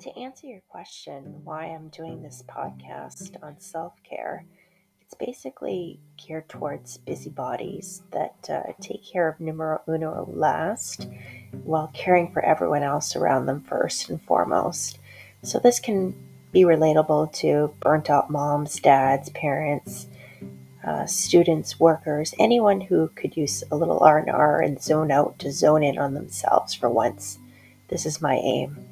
to answer your question, why I'm doing this podcast on self care, it's basically geared towards busybodies that uh, take care of numero uno last while caring for everyone else around them first and foremost. So, this can be relatable to burnt out moms, dads, parents, uh, students, workers, anyone who could use a little R&R and zone out to zone in on themselves for once. This is my aim.